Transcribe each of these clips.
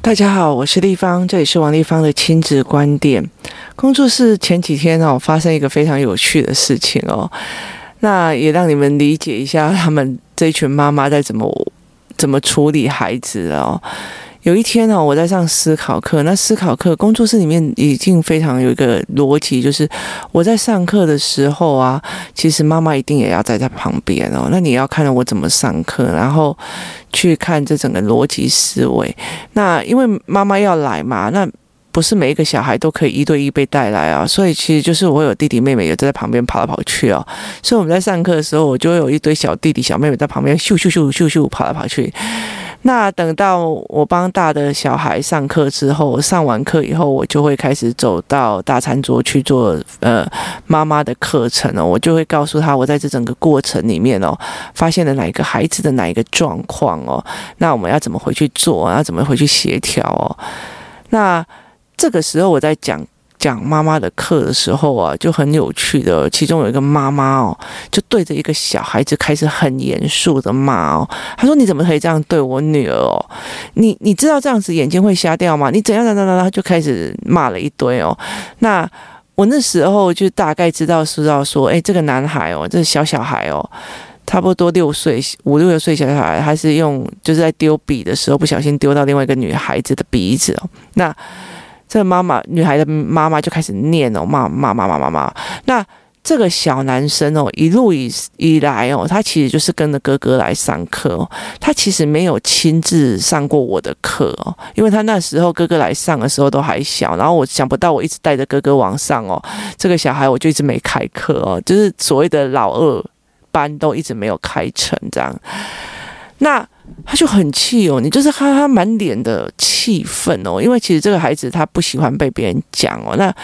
大家好，我是立方，这里是王立方的亲子观点工作室。前几天哦，发生一个非常有趣的事情哦，那也让你们理解一下他们这群妈妈在怎么怎么处理孩子哦。有一天哦，我在上思考课。那思考课工作室里面已经非常有一个逻辑，就是我在上课的时候啊，其实妈妈一定也要在在旁边哦。那你要看到我怎么上课，然后去看这整个逻辑思维。那因为妈妈要来嘛，那不是每一个小孩都可以一对一被带来啊，所以其实就是我有弟弟妹妹也在旁边跑来跑去哦。所以我们在上课的时候，我就有一堆小弟弟小妹妹在旁边咻咻咻咻咻跑来跑去。那等到我帮大的小孩上课之后，上完课以后，我就会开始走到大餐桌去做呃妈妈的课程哦。我就会告诉他，我在这整个过程里面哦，发现了哪一个孩子的哪一个状况哦。那我们要怎么回去做？要怎么回去协调哦？那这个时候我在讲。讲妈妈的课的时候啊，就很有趣的。其中有一个妈妈哦，就对着一个小孩子开始很严肃的骂哦。他说：“你怎么可以这样对我女儿哦？你你知道这样子眼睛会瞎掉吗？你怎样怎样怎样？”就开始骂了一堆哦。那我那时候就大概知道知道说，哎，这个男孩哦，这小小孩哦，差不多六岁五六岁小小孩，他是用就是在丢笔的时候不小心丢到另外一个女孩子的鼻子哦。那这妈妈，女孩的妈妈就开始念哦，骂骂骂骂骂骂。那这个小男生哦，一路以以来哦，他其实就是跟着哥哥来上课哦。他其实没有亲自上过我的课哦，因为他那时候哥哥来上的时候都还小。然后我想不到，我一直带着哥哥往上哦，这个小孩我就一直没开课哦，就是所谓的老二班都一直没有开成这样。那。他就很气哦，你就是看他满脸的气气愤哦，因为其实这个孩子他不喜欢被别人讲哦，那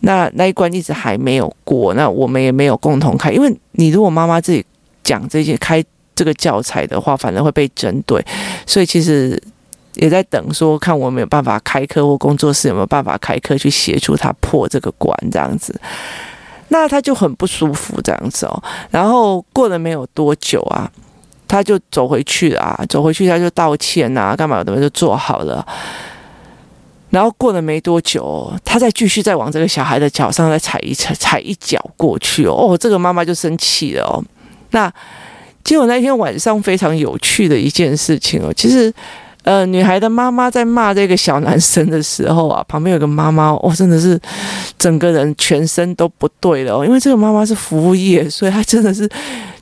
那那一关一直还没有过，那我们也没有共同开，因为你如果妈妈自己讲这些开这个教材的话，反正会被针对，所以其实也在等说看我们有办法开课或工作室有没有办法开课去协助他破这个关这样子，那他就很不舒服这样子哦，然后过了没有多久啊。他就走回去了啊，走回去他就道歉呐、干嘛的就做好了。然后过了没多久，他再继续再往这个小孩的脚上再踩一踩，踩一脚过去哦。哦，这个妈妈就生气了哦。那结果那天晚上非常有趣的一件事情哦，其实呃，女孩的妈妈在骂这个小男生的时候啊，旁边有个妈妈哦，真的是整个人全身都不对了哦，因为这个妈妈是服务业，所以她真的是。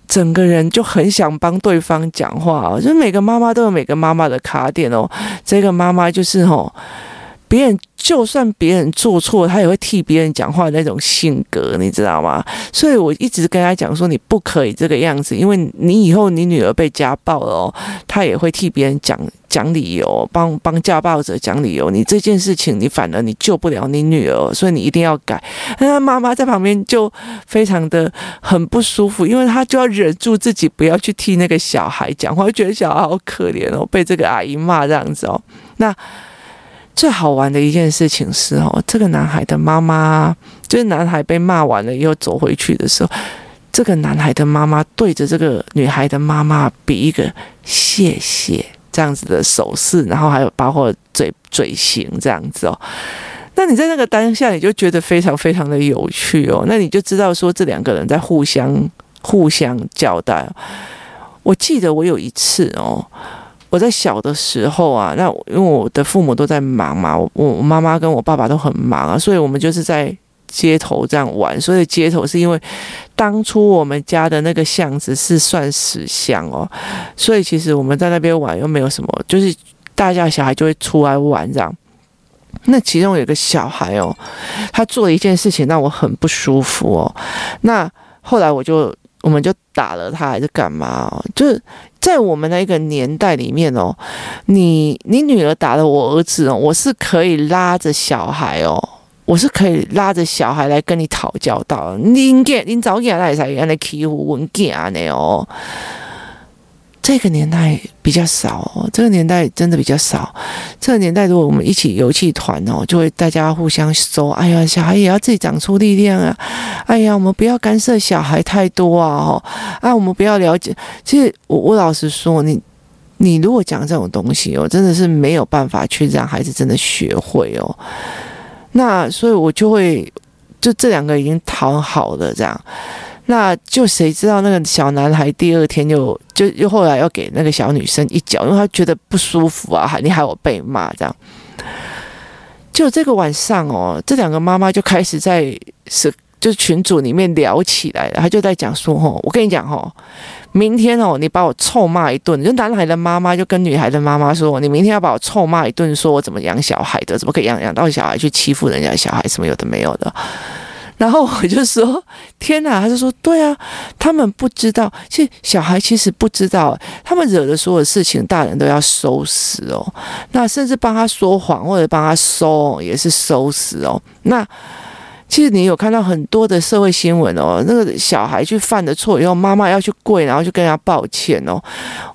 整个人就很想帮对方讲话哦，就每个妈妈都有每个妈妈的卡点哦。这个妈妈就是哦，别人就算别人做错，他也会替别人讲话的那种性格，你知道吗？所以我一直跟他讲说，你不可以这个样子，因为你以后你女儿被家暴了哦，他也会替别人讲。讲理由，帮帮家暴者讲理由，你这件事情你反而你救不了你女儿，所以你一定要改。那妈妈在旁边就非常的很不舒服，因为她就要忍住自己不要去替那个小孩讲话，觉得小孩好可怜哦，被这个阿姨骂这样子哦。那最好玩的一件事情是哦，这个男孩的妈妈，就是男孩被骂完了以后走回去的时候，这个男孩的妈妈对着这个女孩的妈妈比一个谢谢。这样子的手势，然后还有包括嘴嘴型这样子哦，那你在那个当下，你就觉得非常非常的有趣哦。那你就知道说这两个人在互相互相交代。我记得我有一次哦，我在小的时候啊，那因为我的父母都在忙嘛，我我妈妈跟我爸爸都很忙啊，所以我们就是在。街头这样玩，所以街头是因为当初我们家的那个巷子是算死巷哦，所以其实我们在那边玩又没有什么，就是大家小孩就会出来玩这样。那其中有个小孩哦，他做了一件事情让我很不舒服哦。那后来我就我们就打了他还是干嘛哦？就是在我们那个年代里面哦，你你女儿打了我儿子哦，我是可以拉着小孩哦。我是可以拉着小孩来跟你讨教到，你给你早点来才原来欺负我囝呢哦。这个年代比较少哦，这个年代真的比较少。这个年代如果我们一起游戏团哦，就会大家互相说：“哎呀，小孩也要自己长出力量啊！哎呀，我们不要干涉小孩太多啊！哦，啊，我们不要了解。其实我我老实说，你。你如果讲这种东西哦，真的是没有办法去让孩子真的学会哦。那所以我就会，就这两个已经讨好了这样，那就谁知道那个小男孩第二天又就又后来要给那个小女生一脚，因为她觉得不舒服啊，还你害我被骂这样。就这个晚上哦，这两个妈妈就开始在是就是群组里面聊起来了，她就在讲说哦，我跟你讲哦。明天哦，你把我臭骂一顿。就男孩的妈妈就跟女孩的妈妈说：“你明天要把我臭骂一顿，说我怎么养小孩的，怎么可以养养到小孩去欺负人家小孩，什么有的没有的。”然后我就说：“天哪！”他就说：“对啊，他们不知道，其实小孩其实不知道，他们惹的所有事情，大人都要收拾哦。那甚至帮他说谎或者帮他收，也是收拾哦。那。”其实你有看到很多的社会新闻哦，那个小孩去犯了错以后，妈妈要去跪，然后就跟人家道歉哦。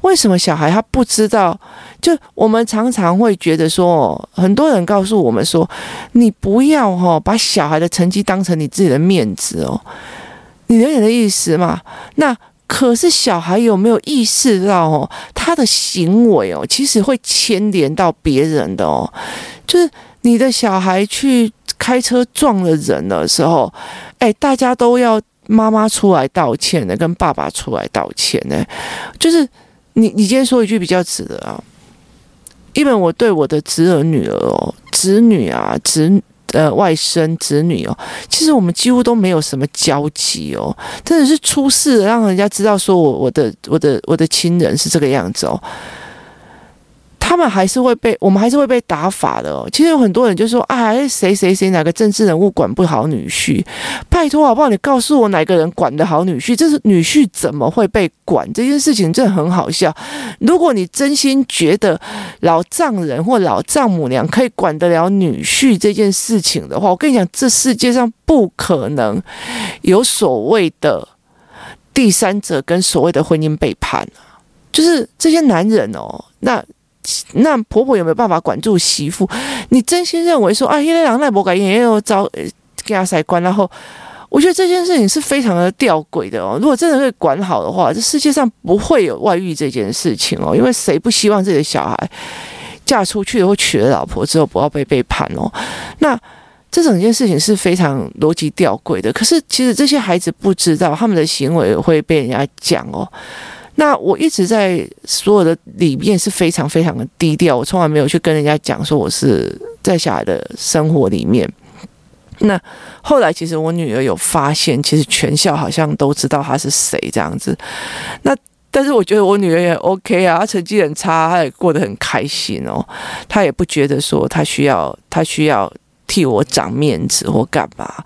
为什么小孩他不知道？就我们常常会觉得说，很多人告诉我们说，你不要哈把小孩的成绩当成你自己的面子哦。你有点的意思嘛？那可是小孩有没有意识到哦，他的行为哦，其实会牵连到别人的哦。就是你的小孩去。开车撞了人的时候，哎，大家都要妈妈出来道歉的，跟爸爸出来道歉呢。就是你，你今天说一句比较直的啊，因为我对我的侄儿、女儿哦、侄女啊、侄呃外甥、侄女哦，其实我们几乎都没有什么交集哦，真的是出事，让人家知道说我我的我的我的亲人是这个样子哦。他们还是会被我们还是会被打法的哦。其实有很多人就说：“啊，谁谁谁哪个政治人物管不好女婿？拜托好不好？你告诉我哪个人管得好女婿？这是女婿怎么会被管？这件事情真的很好笑。如果你真心觉得老丈人或老丈母娘可以管得了女婿这件事情的话，我跟你讲，这世界上不可能有所谓的第三者跟所谓的婚姻背叛。就是这些男人哦，那。”那婆婆有没有办法管住媳妇？你真心认为说啊，因为两奈伯改也要遭给他塞关，然后我觉得这件事情是非常的吊诡的哦。如果真的会管好的话，这世界上不会有外遇这件事情哦。因为谁不希望自己的小孩嫁出去或娶了老婆之后不要被背叛哦？那这整件事情是非常逻辑吊诡的。可是其实这些孩子不知道，他们的行为会被人家讲哦。那我一直在所有的里面是非常非常的低调，我从来没有去跟人家讲说我是在小孩的生活里面。那后来其实我女儿有发现，其实全校好像都知道她是谁这样子。那但是我觉得我女儿也 OK 啊，她成绩很差，她也过得很开心哦，她也不觉得说她需要她需要替我长面子或干嘛。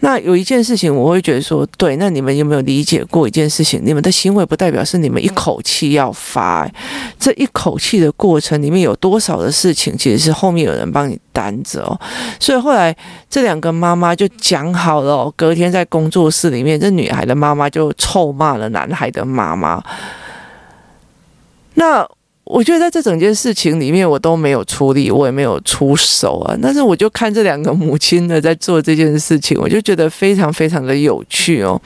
那有一件事情，我会觉得说，对，那你们有没有理解过一件事情？你们的行为不代表是你们一口气要发，这一口气的过程里面有多少的事情，其实是后面有人帮你担着哦。所以后来这两个妈妈就讲好了，隔天在工作室里面，这女孩的妈妈就臭骂了男孩的妈妈。那。我觉得在这整件事情里面，我都没有出力，我也没有出手啊。但是我就看这两个母亲呢在做这件事情，我就觉得非常非常的有趣哦。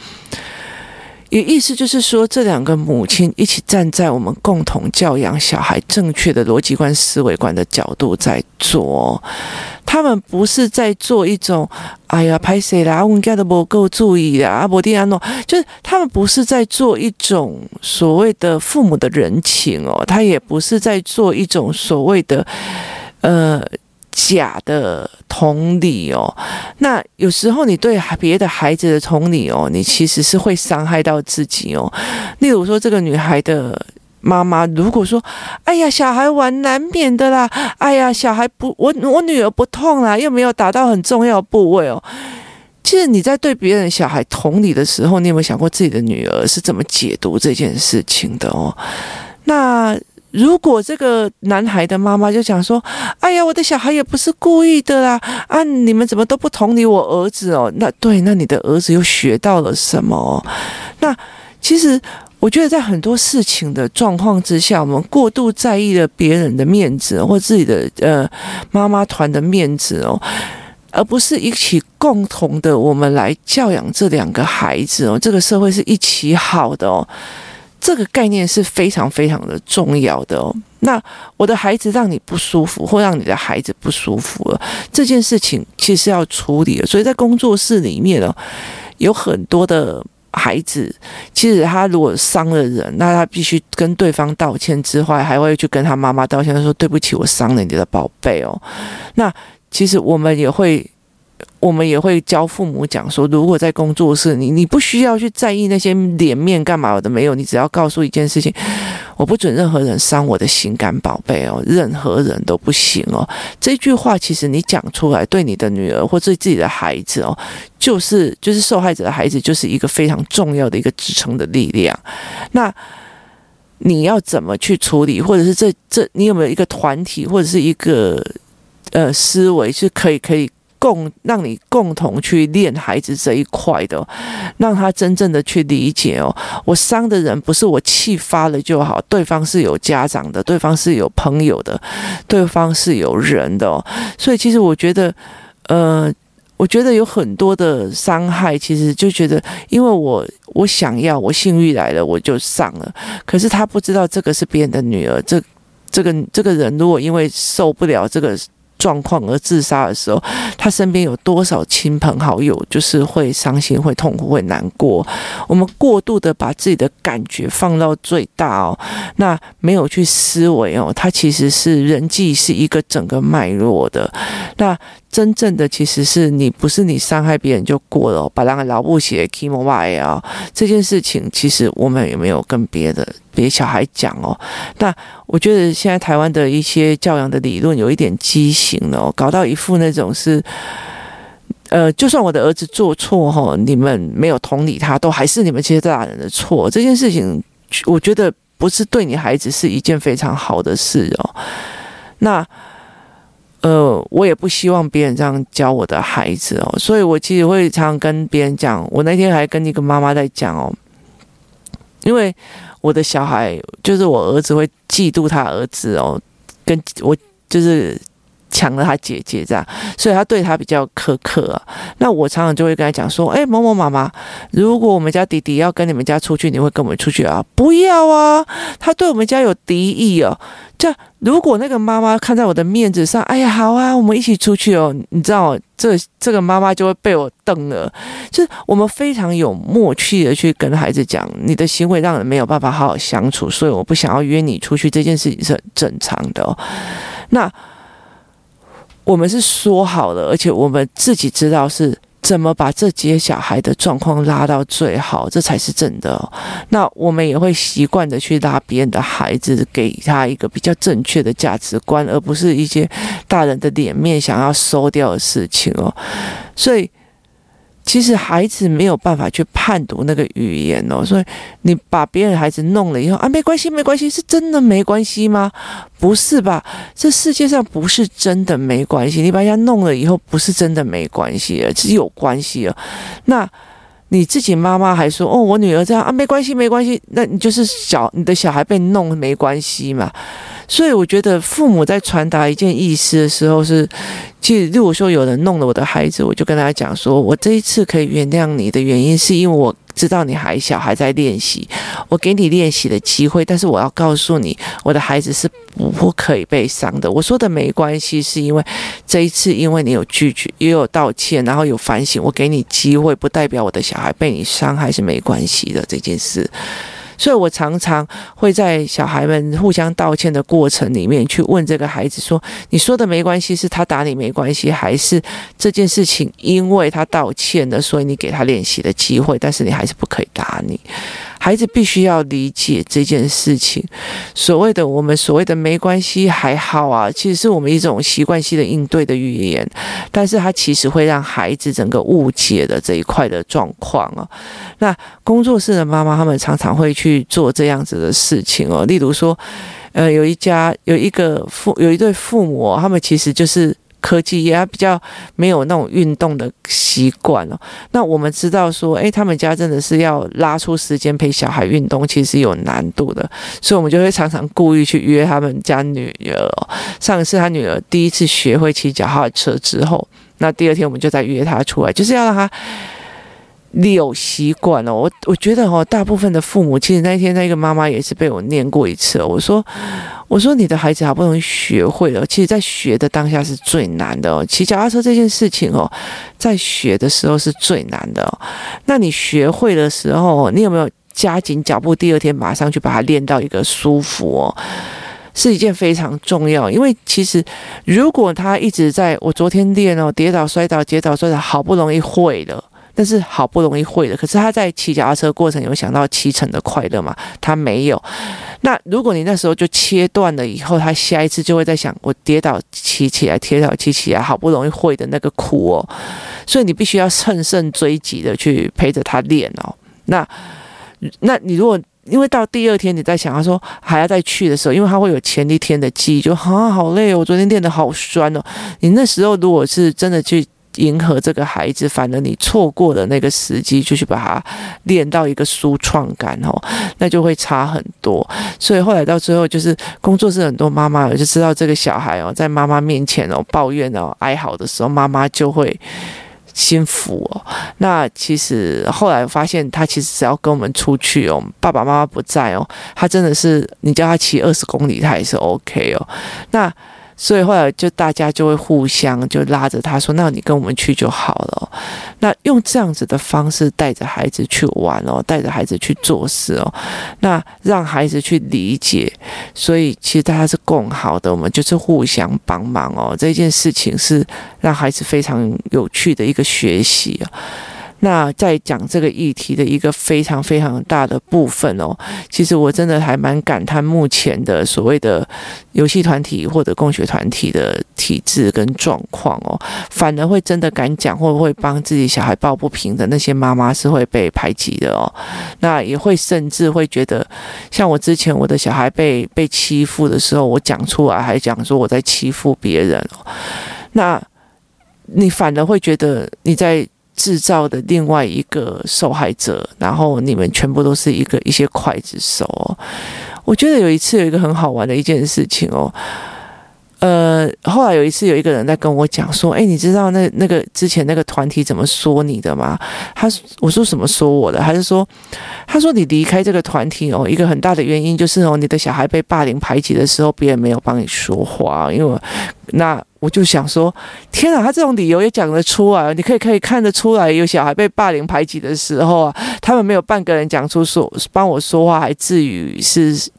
也意思就是说，这两个母亲一起站在我们共同教养小孩正确的逻辑观、思维观的角度在做。他们不是在做一种，哎呀，拍谁啦？我们家的不够注意啊，阿伯蒂安诺，就是他们不是在做一种所谓的父母的人情哦，他也不是在做一种所谓的，呃。假的同理哦，那有时候你对别的孩子的同理哦，你其实是会伤害到自己哦。例如说，这个女孩的妈妈如果说：“哎呀，小孩玩难免的啦，哎呀，小孩不，我我女儿不痛啦，又没有打到很重要部位哦。”其实你在对别人小孩同理的时候，你有没有想过自己的女儿是怎么解读这件事情的哦？那。如果这个男孩的妈妈就讲说：“哎呀，我的小孩也不是故意的啦，啊，你们怎么都不同理我儿子哦？那对，那你的儿子又学到了什么哦？那其实我觉得在很多事情的状况之下，我们过度在意了别人的面子或自己的呃妈妈团的面子哦，而不是一起共同的我们来教养这两个孩子哦。这个社会是一起好的哦。”这个概念是非常非常的重要的哦。那我的孩子让你不舒服，或让你的孩子不舒服了，这件事情其实要处理的。所以在工作室里面哦，有很多的孩子，其实他如果伤了人，那他必须跟对方道歉之外，还会去跟他妈妈道歉，说对不起，我伤了你的宝贝哦。那其实我们也会。我们也会教父母讲说，如果在工作室，你你不需要去在意那些脸面干嘛的没有，你只要告诉一件事情，我不准任何人伤我的心肝宝贝哦，任何人都不行哦。这句话其实你讲出来，对你的女儿或者自己的孩子哦，就是就是受害者的孩子，就是一个非常重要的一个支撑的力量。那你要怎么去处理，或者是这这你有没有一个团体或者是一个呃思维是可以可以。共让你共同去练孩子这一块的，让他真正的去理解哦。我伤的人不是我气发了就好，对方是有家长的，对方是有朋友的，对方是有人的。所以其实我觉得，呃，我觉得有很多的伤害，其实就觉得，因为我我想要，我性欲来了，我就上了。可是他不知道这个是别人的女儿，这这个这个人如果因为受不了这个。状况而自杀的时候，他身边有多少亲朋好友，就是会伤心、会痛苦、会难过。我们过度的把自己的感觉放到最大哦，那没有去思维哦，它其实是人际是一个整个脉络的。那真正的其实是你不是你伤害别人就过了，把那个老布鞋 kimo 坏啊，这件事情其实我们也没有跟别的别小孩讲哦。那我觉得现在台湾的一些教养的理论有一点畸形了哦，搞到一副那种是，呃，就算我的儿子做错哈，你们没有同理他，都还是你们这些大人的错。这件事情我觉得不是对你孩子是一件非常好的事哦。那。呃，我也不希望别人这样教我的孩子哦，所以我其实会常常跟别人讲，我那天还跟一个妈妈在讲哦，因为我的小孩就是我儿子会嫉妒他儿子哦，跟我就是。抢了他姐姐这样，所以他对他比较苛刻。那我常常就会跟他讲说：“哎，某某妈妈，如果我们家弟弟要跟你们家出去，你会跟我们出去啊？不要啊！他对我们家有敌意哦。这，如果那个妈妈看在我的面子上，哎呀，好啊，我们一起出去哦。你知道，这这个妈妈就会被我瞪了。就是我们非常有默契的去跟孩子讲，你的行为让人没有办法好好相处，所以我不想要约你出去。这件事情是很正常的哦。那。我们是说好了，而且我们自己知道是怎么把这几个小孩的状况拉到最好，这才是真的。那我们也会习惯的去拉别人的孩子，给他一个比较正确的价值观，而不是一些大人的脸面想要收掉的事情哦。所以。其实孩子没有办法去判读那个语言哦，所以你把别人孩子弄了以后啊，没关系，没关系，是真的没关系吗？不是吧？这世界上不是真的没关系，你把人家弄了以后，不是真的没关系，是有关系哦。那你自己妈妈还说哦，我女儿这样啊，没关系，没关系，那你就是小你的小孩被弄没关系嘛？所以我觉得父母在传达一件意思的时候是，其实如果说有人弄了我的孩子，我就跟他讲说，我这一次可以原谅你的原因，是因为我知道你还小，还在练习，我给你练习的机会，但是我要告诉你，我的孩子是不可以被伤的。我说的没关系，是因为这一次因为你有拒绝，也有道歉，然后有反省，我给你机会，不代表我的小孩被你伤害是没关系的这件事。所以，我常常会在小孩们互相道歉的过程里面去问这个孩子说：“你说的没关系，是他打你没关系，还是这件事情因为他道歉了，所以你给他练习的机会，但是你还是不可以打你？”孩子必须要理解这件事情。所谓的我们所谓的没关系还好啊，其实是我们一种习惯性的应对的语言，但是它其实会让孩子整个误解的这一块的状况啊。那工作室的妈妈他们常常会去做这样子的事情哦，例如说，呃，有一家有一个父有一对父母，他们其实就是。科技也比较没有那种运动的习惯哦。那我们知道说，诶，他们家真的是要拉出时间陪小孩运动，其实有难度的。所以，我们就会常常故意去约他们家女儿。上一次他女儿第一次学会骑脚踏车之后，那第二天我们就再约她出来，就是要让她有习惯了，我我觉得哦，大部分的父母，其实那天那个妈妈也是被我念过一次。我说，我说你的孩子好不容易学会了，其实在学的当下是最难的哦。骑脚踏车这件事情哦，在学的时候是最难的哦。那你学会的时候，你有没有加紧脚步？第二天马上去把它练到一个舒服哦，是一件非常重要。因为其实如果他一直在我昨天练哦，跌倒摔倒，跌倒摔倒，好不容易会了。但是好不容易会了，可是他在骑脚踏车过程有想到骑乘的快乐吗？他没有。那如果你那时候就切断了以后，他下一次就会在想：我跌倒骑起来，跌倒骑起来，好不容易会的那个苦哦。所以你必须要乘胜追击的去陪着他练哦。那那你如果因为到第二天你在想他说还要再去的时候，因为他会有前一天的记忆，就啊好累哦，我昨天练得好酸哦。你那时候如果是真的去。迎合这个孩子，反而你错过了那个时机，就去把它练到一个舒创感哦，那就会差很多。所以后来到最后，就是工作室很多妈妈就知道这个小孩哦，在妈妈面前哦抱怨哦哀嚎的时候，妈妈就会心服哦。那其实后来发现，他其实只要跟我们出去哦，爸爸妈妈不在哦，他真的是你叫他骑二十公里，他也是 OK 哦。那。所以后来就大家就会互相就拉着他说：“那你跟我们去就好了。”那用这样子的方式带着孩子去玩哦，带着孩子去做事哦，那让孩子去理解。所以其实大家是共好的，我们就是互相帮忙哦。这件事情是让孩子非常有趣的一个学习啊。那在讲这个议题的一个非常非常大的部分哦，其实我真的还蛮感叹目前的所谓的游戏团体或者共学团体的体制跟状况哦，反而会真的敢讲或者会帮自己小孩抱不平的那些妈妈是会被排挤的哦，那也会甚至会觉得，像我之前我的小孩被被欺负的时候，我讲出来还讲说我在欺负别人哦，那你反而会觉得你在。制造的另外一个受害者，然后你们全部都是一个一些刽子手。我觉得有一次有一个很好玩的一件事情哦，呃，后来有一次有一个人在跟我讲说，诶，你知道那那个之前那个团体怎么说你的吗？他我说什么说我的？他就说，他说你离开这个团体哦，一个很大的原因就是哦，你的小孩被霸凌排挤的时候，别人没有帮你说话，因为那。我就想说，天啊，他这种理由也讲得出来，你可以可以看得出来，有小孩被霸凌排挤的时候啊，他们没有半个人讲出说帮我说话，还至于是。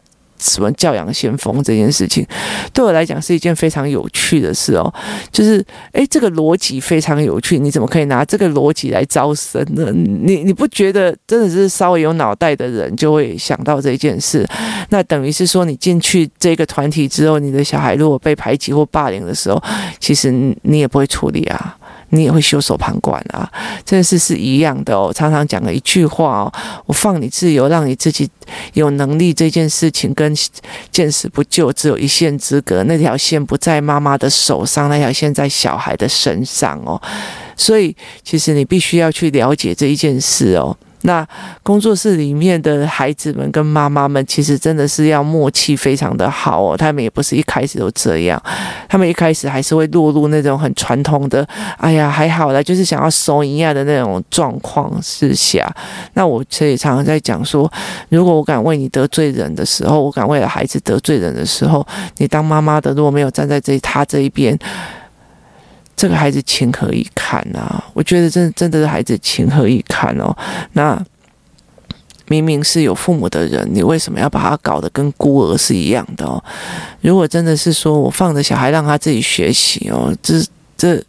什么教养先锋这件事情，对我来讲是一件非常有趣的事哦。就是，诶，这个逻辑非常有趣，你怎么可以拿这个逻辑来招生呢？你你不觉得真的是稍微有脑袋的人就会想到这件事？那等于是说，你进去这个团体之后，你的小孩如果被排挤或霸凌的时候，其实你也不会处理啊。你也会袖手旁观啊，这件事是一样的哦。常常讲了一句话哦，我放你自由，让你自己有能力，这件事情跟见死不救只有一线之隔。那条线不在妈妈的手上，那条线在小孩的身上哦。所以，其实你必须要去了解这一件事哦。那工作室里面的孩子们跟妈妈们，其实真的是要默契非常的好哦。他们也不是一开始都这样，他们一开始还是会落入那种很传统的，哎呀还好啦，就是想要收一样的那种状况之下。那我所以常常在讲说，如果我敢为你得罪人的时候，我敢为了孩子得罪人的时候，你当妈妈的如果没有站在这他这一边。这个孩子情何以堪啊！我觉得真真的是孩子情何以堪哦。那明明是有父母的人，你为什么要把他搞得跟孤儿是一样的哦？如果真的是说我放着小孩让他自己学习哦，这这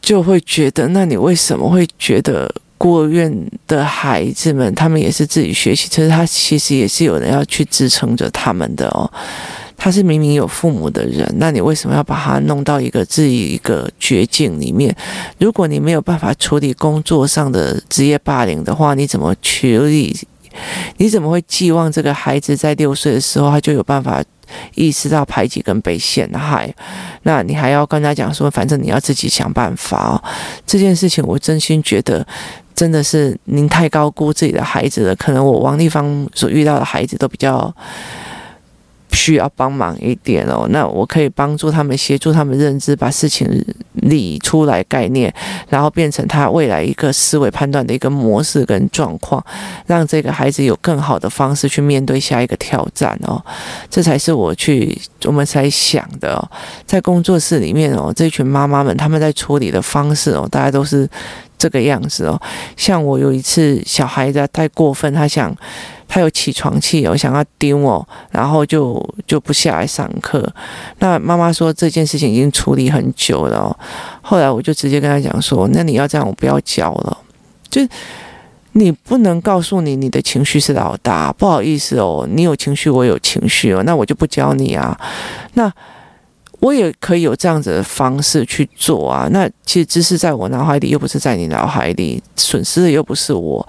就会觉得，那你为什么会觉得孤儿院的孩子们他们也是自己学习？其实他其实也是有人要去支撑着他们的哦。他是明明有父母的人，那你为什么要把他弄到一个自己一个绝境里面？如果你没有办法处理工作上的职业霸凌的话，你怎么处理？你怎么会寄望这个孩子在六岁的时候他就有办法意识到排挤跟被陷害？那你还要跟他讲说，反正你要自己想办法。这件事情我真心觉得真的是您太高估自己的孩子了。可能我王立芳所遇到的孩子都比较。需要帮忙一点哦，那我可以帮助他们，协助他们认知，把事情理出来概念，然后变成他未来一个思维判断的一个模式跟状况，让这个孩子有更好的方式去面对下一个挑战哦，这才是我去我们才想的哦，在工作室里面哦，这群妈妈们他们在处理的方式哦，大家都是这个样子哦，像我有一次小孩子太过分，他想。他有起床气哦，想要丢我，然后就就不下来上课。那妈妈说这件事情已经处理很久了。后来我就直接跟他讲说：“那你要这样，我不要教了。就你不能告诉你你的情绪是老大，不好意思哦，你有情绪，我有情绪哦，那我就不教你啊。那我也可以有这样子的方式去做啊。那其实知识在我脑海里，又不是在你脑海里，损失的又不是我，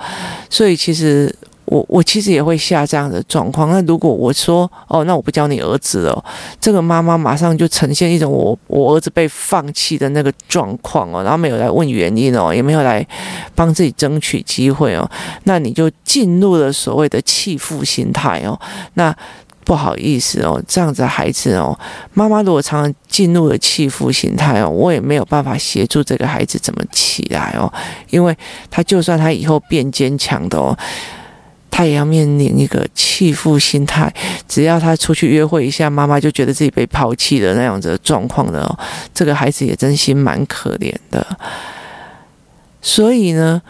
所以其实。”我我其实也会下这样的状况。那如果我说哦，那我不教你儿子了，这个妈妈马上就呈现一种我我儿子被放弃的那个状况哦，然后没有来问原因哦，也没有来帮自己争取机会哦，那你就进入了所谓的弃妇心态哦。那不好意思哦，这样子孩子哦，妈妈如果常常进入了弃妇心态哦，我也没有办法协助这个孩子怎么起来哦，因为他就算他以后变坚强的哦。他也要面临一个弃妇心态，只要他出去约会一下，妈妈就觉得自己被抛弃的那样子的状况的哦，这个孩子也真心蛮可怜的。所以呢，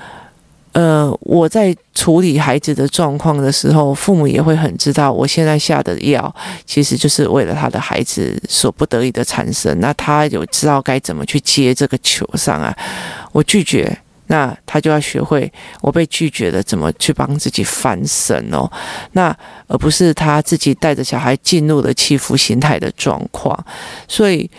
呃，我在处理孩子的状况的时候，父母也会很知道，我现在下的药其实就是为了他的孩子所不得已的产生。那他有知道该怎么去接这个球上啊？我拒绝。那他就要学会我被拒绝了，怎么去帮自己翻身哦？那而不是他自己带着小孩进入了欺负心态的状况，所以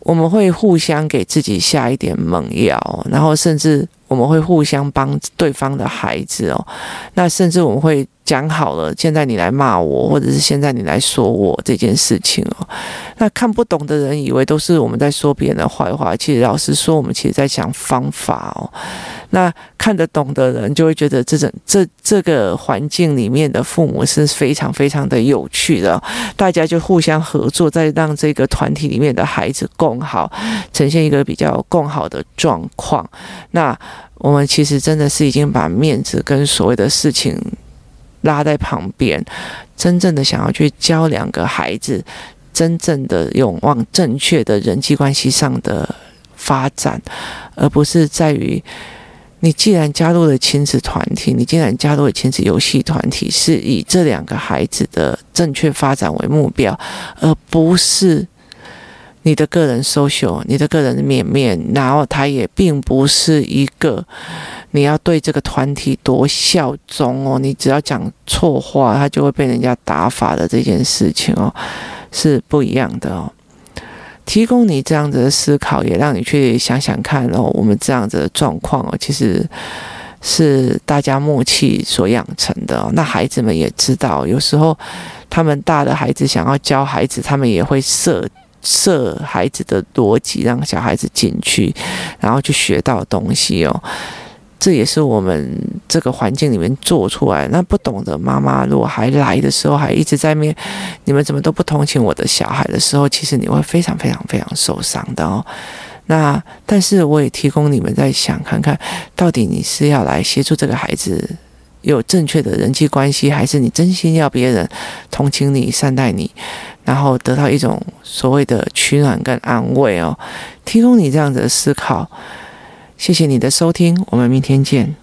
我们会互相给自己下一点猛药，然后甚至我们会互相帮对方的孩子哦。那甚至我们会。讲好了，现在你来骂我，或者是现在你来说我这件事情哦。那看不懂的人以为都是我们在说别人的坏话，其实老实说，我们其实在想方法哦。那看得懂的人就会觉得这种这这个环境里面的父母是非常非常的有趣的，大家就互相合作，再让这个团体里面的孩子更好，呈现一个比较更好的状况。那我们其实真的是已经把面子跟所谓的事情。拉在旁边，真正的想要去教两个孩子，真正的勇往正确的人际关系上的发展，而不是在于你既然加入了亲子团体，你既然加入了亲子游戏团体，是以这两个孩子的正确发展为目标，而不是。你的个人 social，你的个人面面，然后他也并不是一个你要对这个团体多效忠哦，你只要讲错话，他就会被人家打法的这件事情哦，是不一样的哦。提供你这样子的思考，也让你去想想看哦，我们这样子的状况哦，其实是大家默契所养成的哦。那孩子们也知道，有时候他们大的孩子想要教孩子，他们也会设。设孩子的逻辑，让小孩子进去，然后去学到东西哦。这也是我们这个环境里面做出来。那不懂的妈妈，如果还来的时候还一直在面，你们怎么都不同情我的小孩的时候，其实你会非常非常非常受伤的哦。那但是我也提供你们在想看看，到底你是要来协助这个孩子。有正确的人际关系，还是你真心要别人同情你、善待你，然后得到一种所谓的取暖跟安慰哦？提供你这样子的思考，谢谢你的收听，我们明天见。